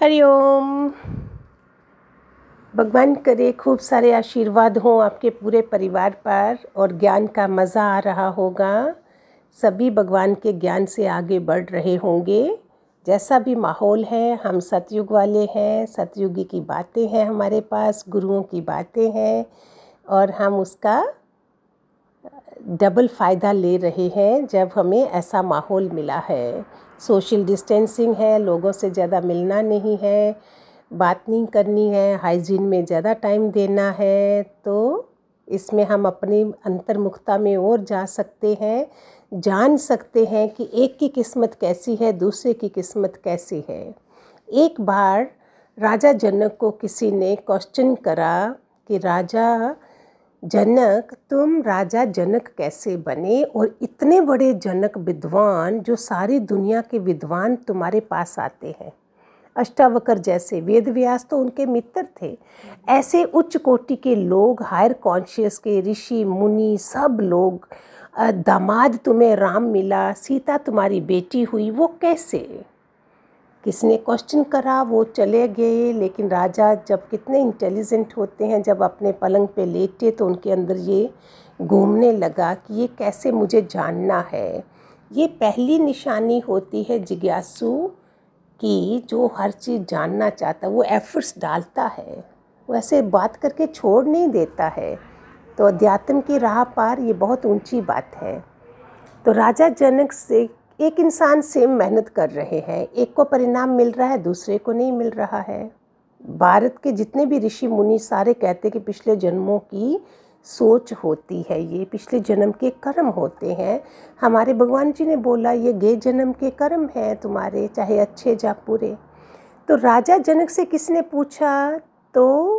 हरिओम भगवान करे, खूब सारे आशीर्वाद हों आपके पूरे परिवार पर और ज्ञान का मज़ा आ रहा होगा। सभी भगवान के ज्ञान से आगे बढ़ रहे होंगे। जैसा भी माहौल है, हम सतयुग वाले हैं, सतयुगी की बातें हैं हमारे पास, गुरुओं की बातें हैं और हम उसका डबल फ़ायदा ले रहे हैं जब हमें ऐसा माहौल मिला है। सोशल डिस्टेंसिंग है, लोगों से ज़्यादा मिलना नहीं है, बात नहीं करनी है हाइजीन में ज़्यादा टाइम देना है तो इसमें हम अपनी अंतर्मुखता में और जा सकते हैं, जान सकते हैं कि एक की किस्मत कैसी है, दूसरे की किस्मत कैसी है। एक बार राजा जनक को किसी ने क्वेश्चन करा कि राजा जनक, तुम राजा जनक कैसे बने और इतने बड़े जनक विद्वान जो सारी दुनिया के विद्वान तुम्हारे पास आते हैं? अष्टावकर जैसे वेद व्यास तो उनके मित्र थे। ऐसे उच्च कोटि के लोग, हायर कॉन्शियस के ऋषि, मुनि, सब लोग दामाद तुम्हें राम मिला, सीता तुम्हारी बेटी हुई, वो कैसे? किसने क्वेश्चन करा, वो चले गए, लेकिन राजा जब कितने इंटेलिजेंट होते हैं, जब अपने पलंग पे लेटे तो उनके अंदर ये घूमने लगा कि ये कैसे मुझे जानना है। ये पहली निशानी होती है जिज्ञासु की, जो हर चीज़ जानना चाहता है, वो एफर्ट्स डालता है। वो ऐसे बात करके छोड़ नहीं देता है। तो अध्यात्म की राह पार ये बहुत ऊँची बात है। तो राजा जनक से एक इंसान सेम मेहनत कर रहे हैं, एक को परिणाम मिल रहा है, दूसरे को नहीं मिल रहा है। भारत के जितने भी ऋषि मुनि सारे कहते कि पिछले जन्मों की सोच होती है ये, पिछले जन्म के कर्म होते हैं। हमारे भगवान जी ने बोला, ये गे जन्म के कर्म हैं तुम्हारे, चाहे अच्छे या बुरे। तो राजा जनक से किसने पूछा? तो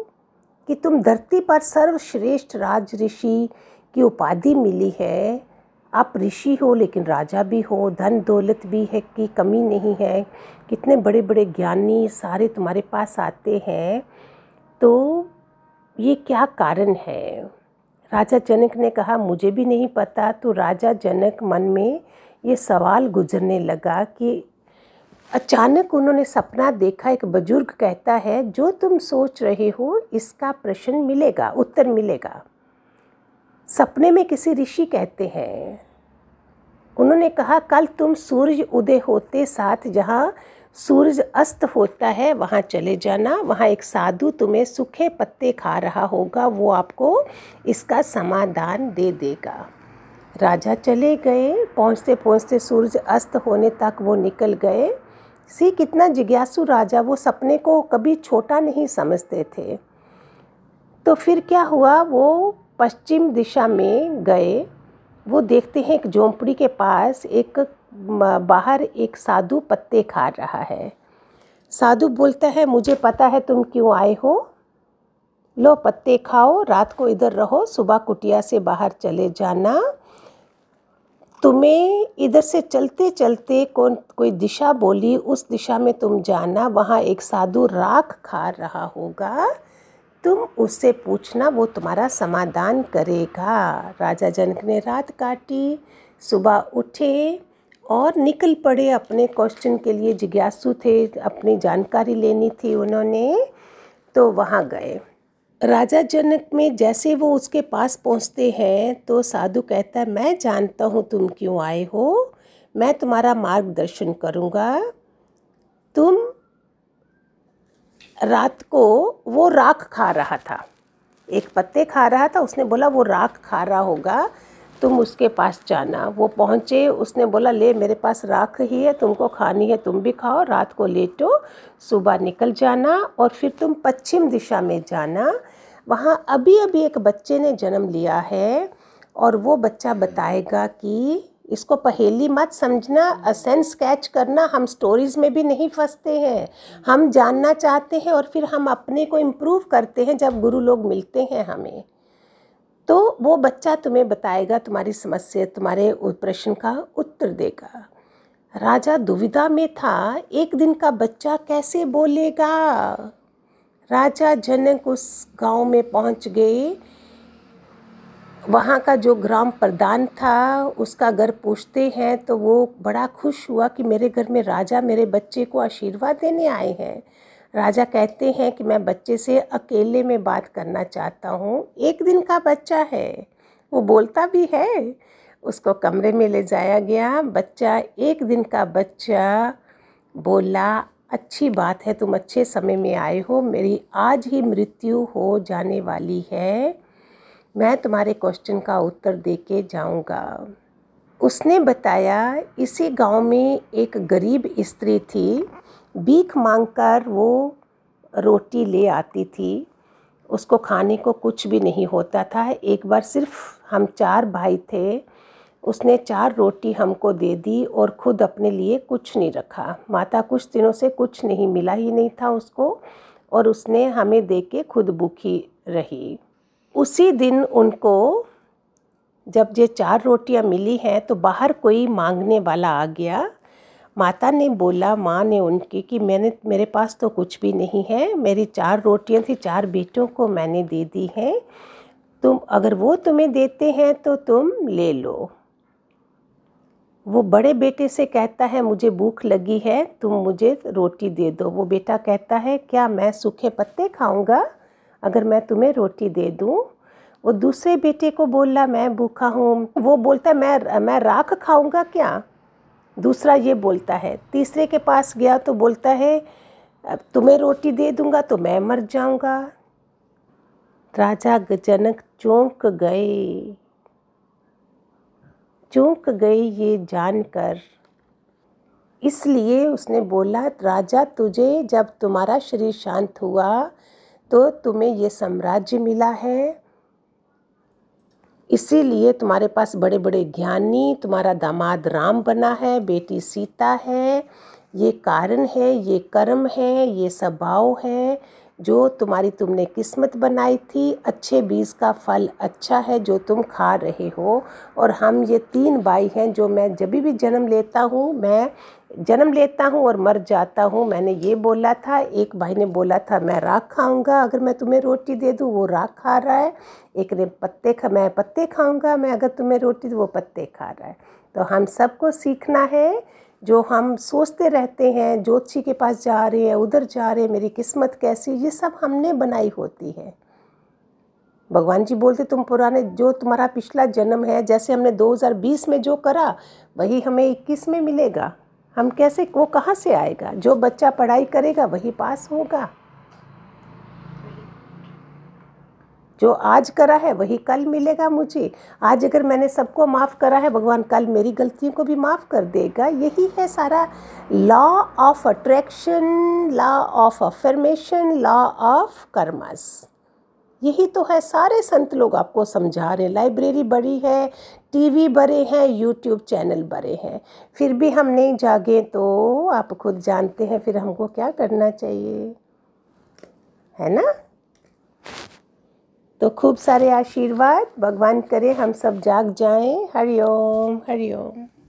कि तुम धरती पर सर्वश्रेष्ठ राज ऋषि की उपाधि मिली है आप ऋषि हो, लेकिन राजा भी हो, धन दौलत भी है की कमी नहीं है। कितने बड़े बड़े ज्ञानी सारे तुम्हारे पास आते हैं। तो ये क्या कारण है? राजा जनक ने कहा, मुझे भी नहीं पता। तो राजा जनक मन में ये सवाल गुजरने लगा कि अचानक उन्होंने सपना देखा, एक बुज़ुर्ग कहता है, जो तुम सोच रहे हो, इसका प्रश्न मिलेगा, उत्तर मिलेगा। सपने में किसी ऋषि कहते हैं, उन्होंने कहा, कल तुम सूरज उदय होते साथ जहाँ सूरज अस्त होता है, वहाँ चले जाना। वहाँ एक साधु तुम्हें सूखे पत्ते खा रहा होगा। वो आपको इसका समाधान दे देगा। राजा चले गए। पहुँचते पहुँचते सूरज अस्त होने तक वो निकल गए। सी, कितना जिज्ञासु राजा, वो सपने को कभी छोटा नहीं समझते थे। तो फिर क्या हुआ? वो पश्चिम दिशा में गए, वो देखते हैं एक झोंपड़ी के पास एक बाहर एक साधु पत्ते खा रहा है। साधु बोलता है, मुझे पता है तुम क्यों आए हो। लो, पत्ते खाओ, रात को इधर रहो, सुबह कुटिया से बाहर चले जाना। तुम्हें इधर से चलते चलते कौन, कोई दिशा बोली, उस दिशा में तुम जाना, वहाँ एक साधु राख खा रहा होगा। तुम उससे पूछना, वो तुम्हारा समाधान करेगा। राजा जनक ने रात काटी, सुबह उठे और निकल पड़े। अपने क्वेश्चन के लिए जिज्ञासु थे, अपनी जानकारी लेनी थी उन्होंने तो वहाँ गए। राजा जनक में जैसे वो उसके पास पहुँचते हैं तो साधु कहता है, मैं जानता हूँ तुम क्यों आए हो। मैं तुम्हारा मार्गदर्शन करूँगा। तुम रात को वो राख खा रहा था। एक पत्ते खा रहा था, उसने बोला, वो राख खा रहा होगा, तुम उसके पास जाना। वो पहुँचे, उसने बोला, ले, मेरे पास राख ही है, तुमको खानी है, तुम भी खाओ, रात को लेटो, सुबह निकल जाना और फिर तुम पश्चिम दिशा में जाना। वहाँ अभी अभी एक बच्चे ने जन्म लिया है और वो बच्चा बताएगा कि इसको पहेली मत समझना सेंस कैच करना हम स्टोरीज़ में भी नहीं फंसते हैं। हम जानना चाहते हैं और फिर हम अपने को इम्प्रूव करते हैं जब गुरु लोग मिलते हैं हमें। तो वो बच्चा तुम्हें बताएगा तुम्हारी समस्या तुम्हारे प्रश्न का उत्तर देगा। राजा दुविधा में था एक दिन का बच्चा कैसे बोलेगा? राजा जनक उस गाँव में पहुँच गए वहाँ का जो ग्राम प्रधान था, उसका घर पूछते हैं तो वो बड़ा खुश हुआ कि मेरे घर में राजा मेरे बच्चे को आशीर्वाद देने आए हैं। राजा कहते हैं कि मैं बच्चे से अकेले में बात करना चाहता हूँ। एक दिन का बच्चा है। वो बोलता भी है। उसको कमरे में ले जाया गया। बच्चा, एक दिन का बच्चा बोला, अच्छी बात है, तुम अच्छे समय में आए हो। मेरी आज ही मृत्यु हो जाने वाली है। मैं तुम्हारे क्वेश्चन का उत्तर दे के जाऊँगा। उसने बताया, इसी गाँव में एक गरीब स्त्री थी। भीख मांगकर वो रोटी ले आती थी। उसको खाने को कुछ भी नहीं होता था। एक बार सिर्फ़ हम चार भाई थे। उसने चार रोटी हमको दे दी और ख़ुद अपने लिए कुछ नहीं रखा। माता कुछ दिनों से कुछ नहीं, मिला ही नहीं था उसको और उसने हमें दे के खुद भूखी रही। उसी दिन उनको, जब ये चार रोटियाँ मिली हैं तो बाहर कोई मांगने वाला आ गया। माता ने बोला, माँ ने उनकी कि मैंने, मेरे पास तो कुछ भी नहीं है। मेरी चार रोटियाँ थी, चार बेटों को मैंने दे दी हैं। तुम, अगर वो तुम्हें देते हैं तो तुम ले लो। वो बड़े बेटे से कहता है, मुझे भूख लगी है, तुम मुझे रोटी दे दो। वो बेटा कहता है, क्या मैं सूखे पत्ते खाऊँगा? अगर मैं तुम्हें रोटी दे दूँ, वो दूसरे बेटे को बोला मैं भूखा हूँ। वो बोलता है, मैं मैं राख खाऊँगा क्या? दूसरा ये बोलता है, तीसरे के पास गया तो बोलता है तुम्हें रोटी दे दूँगा तो मैं मर जाऊँगा। राजा जनक चौंक गए। चौंक गए ये जानकर। इसलिए उसने बोला, राजा, तुझे जब तुम्हारा शरीर शांत हुआ तो तुम्हें ये साम्राज्य मिला है। इसीलिए तुम्हारे पास बड़े बड़े ज्ञानी, तुम्हारा दामाद राम बना है, बेटी सीता है। ये कारण है, ये कर्म है, ये स्वभाव है। जो तुम्हारी तुमने किस्मत बनाई थी, अच्छे बीज का फल अच्छा है जो तुम खा रहे हो। और हम ये तीन भाई हैं जो मैं जब भी जन्म लेता हूँ, मैं जन्म लेता हूँ और मर जाता हूँ। मैंने ये बोला था, एक भाई ने बोला था, मैं राख खाऊँगा, अगर मैं तुम्हें रोटी दे दूँ, वो राख खा रहा है। एक ने पत्ते खा, मैं पत्ते खाऊँगा, मैं अगर तुम्हें रोटी दूँ, वो पत्ते खा रहा है। तो हम सबको सीखना है, जो हम सोचते रहते हैं, ज्योतिषी के पास जा रहे हैं, उधर जा रहे हैं, मेरी किस्मत कैसी ये सब हमने बनाई होती है। भगवान जी बोलते, तुम पुराने, जो तुम्हारा पिछला जन्म है, जैसे हमने 2020 में जो करा, वही हमें 21 में मिलेगा। हम कैसे, वो कहाँ से आएगा? जो बच्चा पढ़ाई करेगा, वही पास होगा। जो आज करा है, वही कल मिलेगा मुझे। आज अगर मैंने सबको माफ़ करा है, भगवान कल मेरी गलतियों को भी माफ़ कर देगा। यही है सारा law of attraction law of affirmation law of karmas यही तो है, सारे संत लोग आपको समझा रहे हैं। लाइब्रेरी बड़ी है, टीवी बड़े हैं, यूट्यूब चैनल बड़े हैं। फिर भी हम नहीं जागे तो आप खुद जानते हैं, फिर हमको क्या करना चाहिए? है ना? तो खूब सारे आशीर्वाद, भगवान करे हम सब जाग जाएँ। हरिओम हरिओम